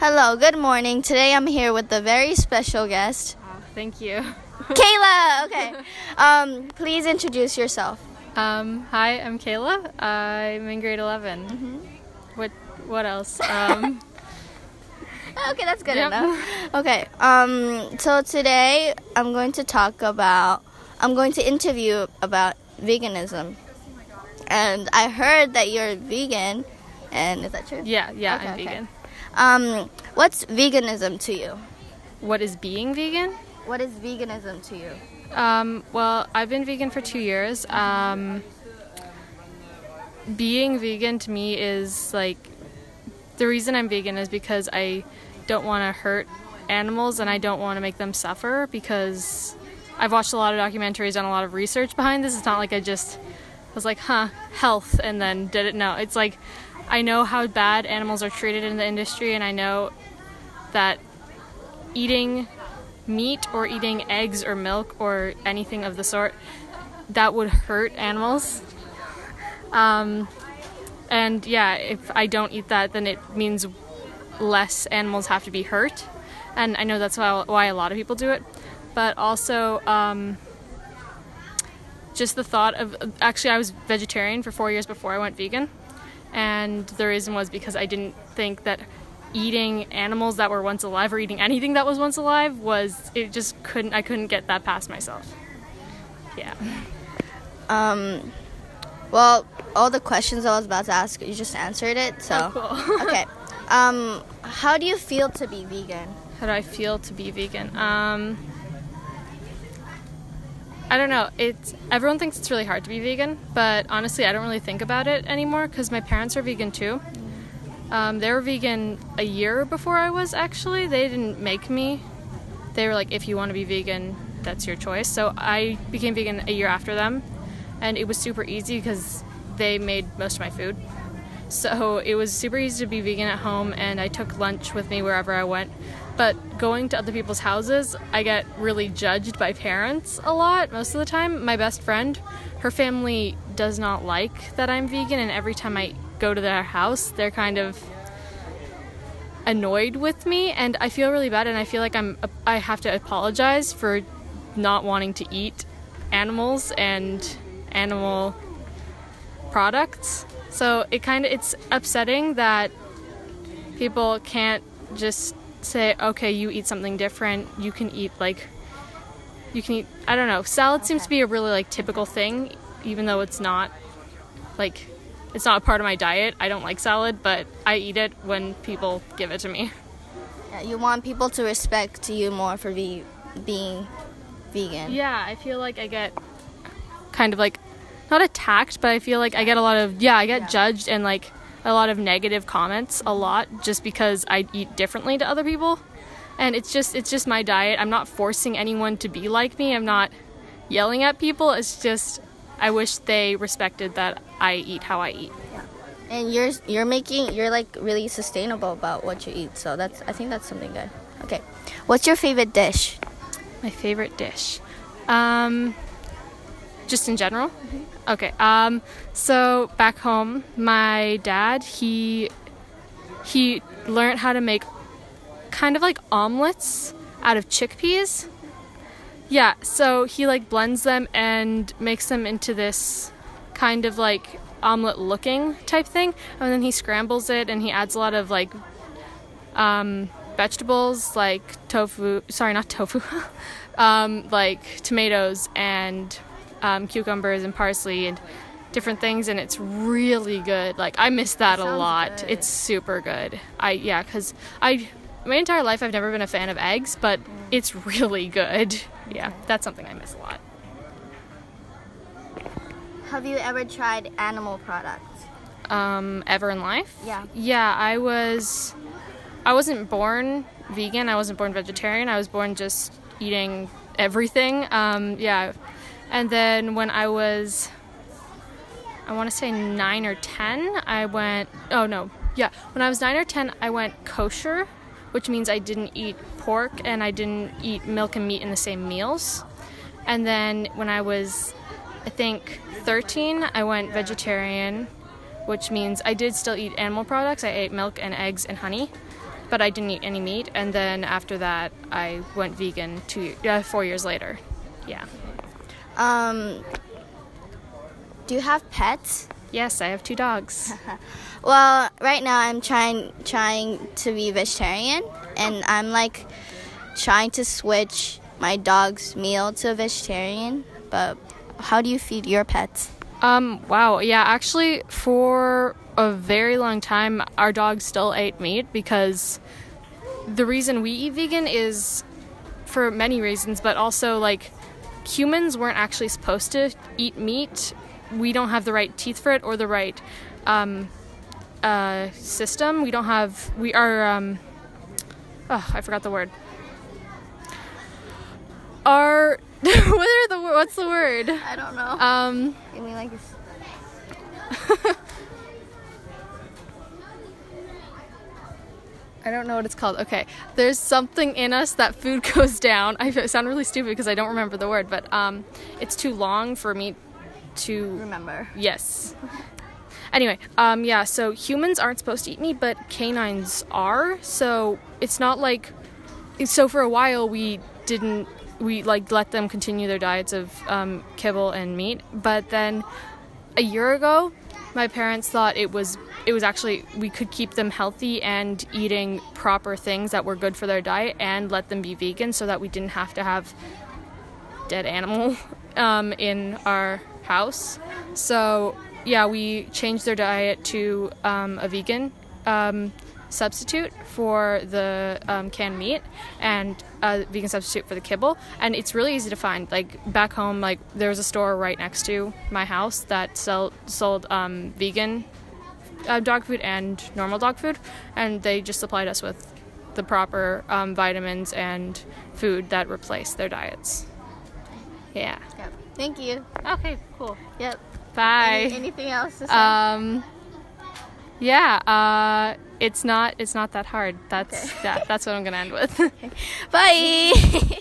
Hello, good morning. Today I'm here with a very special guest, Oh, thank you. Kayla. Okay. Um, please introduce yourself. Um, hi, I'm Kayla. I'm in grade 11. Mm-hmm. What What else? Um, Okay, that's good Yep. enough. Okay. Um, so today I'm going to talk about. I'm going to interview about veganism, and I heard that you're vegan. And is that true? yeah, yeah, Okay, I'm okay. vegan. Um, what's veganism to you? What is being vegan? What is veganism to you? Um, well, I've been vegan for two years. Um, being vegan to me is like the reason I'm vegan is because I don't want to hurt animals and I don't want to make them suffer because I've watched a lot of documentaries, and a lot of research behind this. It's not like I just was like, huh, health, and then did it. No, it's like I know how bad animals are treated in the industry, and I know that eating meat or eating eggs or milk or anything of the sort that would hurt animals. Um, and yeah, if I don't eat that, then it means less animals have to be hurt. And I know that's why, why a lot of people do it. But also, um, just the thought of actually, I was vegetarian for four years before I went vegan. And the reason was because I didn't think that eating animals that were once alive or eating anything that was once alive was, it just couldn't, I couldn't get that past myself. Yeah. Um, well, all the questions I was about to ask, you just answered it. So, Cool. okay. Um, how do you feel to be vegan? How do I feel to be vegan? Um, I don't know. It's everyone thinks it's really hard to be vegan, but honestly, I don't really think about it anymore because my parents are vegan too. Um, they were vegan a year before I was actually. They didn't make me. They were like, if you want to be vegan, that's your choice. So I became vegan a year after them, and it was super easy because they made most of my food. So it was super easy to be vegan at home, and I took lunch with me wherever I went. But going to other people's houses, I get really judged by parents a lot most of the time. My best friend, her family does not like that I'm vegan, and every time I go to their house, they're kind of annoyed with me, and I feel really bad, and I feel like I'm I have to apologize for not wanting to eat animals and animal products. So it kind of it's upsetting that people can't just say, okay, you eat something different. You can eat like you can eat. I don't know. Salad seems to be a really like typical thing, even though it's not like it's not a part of my diet. I don't like salad, but I eat it when people give it to me. Yeah, You want people to respect you more for be, being vegan. Yeah, I feel like I get kind of like not attacked, but I feel like I get a lot of yeah, I get Yeah. judged and like a lot of negative comments a lot just because I eat differently to other people. And it's just it's just my diet. I'm not forcing anyone to be like me. I'm not yelling at people. It's just I wish they respected that I eat how I eat. Yeah. And you're you're making you're like really sustainable about what you eat. So that's I think that's something good. Okay. What's your favorite dish? My favorite dish. Um, just in general? Okay. Um, so back home, my dad, he he learned how to make kind of like omelets out of chickpeas. Yeah, so he like blends them and makes them into this kind of like omelet looking type thing. And then he scrambles it and he adds a lot of like um, vegetables like tofu, sorry, not tofu, um, like tomatoes and um, cucumbers and parsley and different things, and it's really good. Like I miss that, a lot. good. It's super good. I yeah, cause I my entire life I've never been a fan of eggs, but it's really good. Yeah, that's something I miss a lot. Have you ever tried animal products? Um, ever in life? Yeah. Yeah, I was. I wasn't born vegan. I wasn't born vegetarian. I was born just eating everything. Um, yeah, and then when I was, I want to say nine or ten, I went. Oh no, yeah. When I was nine or ten, I went kosher, which means I didn't eat pork and I didn't eat milk and meat in the same meals. And then when I was, I think, 13, I went vegetarian, which means I did still eat animal products. I ate milk and eggs and honey. but I didn't eat any meat. And then after that, I went vegan two, uh, four years later. Yeah. Um, do you have pets? Yes, I have two dogs. Well, right now I'm trying trying to be vegetarian, and I'm like trying to switch my dog's meal to vegetarian. But how do you feed your pets? Um, wow, yeah, actually, for a very long time, our dog still ate meat because the reason we eat vegan is for many reasons, but also like humans weren't actually supposed to eat meat. We don't have the right teeth for it or the right um, uh, system. We don't have, we are, um, oh, I forgot the word. Our, what are the, what's the word? I don't know. Um, I mean, like. I don't know what it's called. Okay, there's something in us that food goes down. I sound really stupid because I don't remember the word, but um, it's too long for me to Remember. Yes. Anyway, um, yeah. So humans aren't supposed to eat meat, but canines are. So it's not like. So for a while we didn't. We like let them continue their diets of um, kibble and meat, but then a year ago, my parents thought it was it was actually we could keep them healthy and eating proper things that were good for their diet and let them be vegan so that we didn't have to have dead animal um, in our house. So yeah, we changed their diet to um, a vegan um, substitute for the um, canned meat and a vegan substitute for the kibble. And it's really easy to find. Like back home, like there was a store right next to my house that sell, sold um, vegan uh, dog food and normal dog food, and they just supplied us with the proper um, vitamins and food that replace their diets. Yeah. Yep. Thank you. Okay, cool. Yep. Bye. Any- anything else to say? Um, yeah, uh, it's not it's not that hard. That's Okay. that, that's what I'm gonna end with. Bye.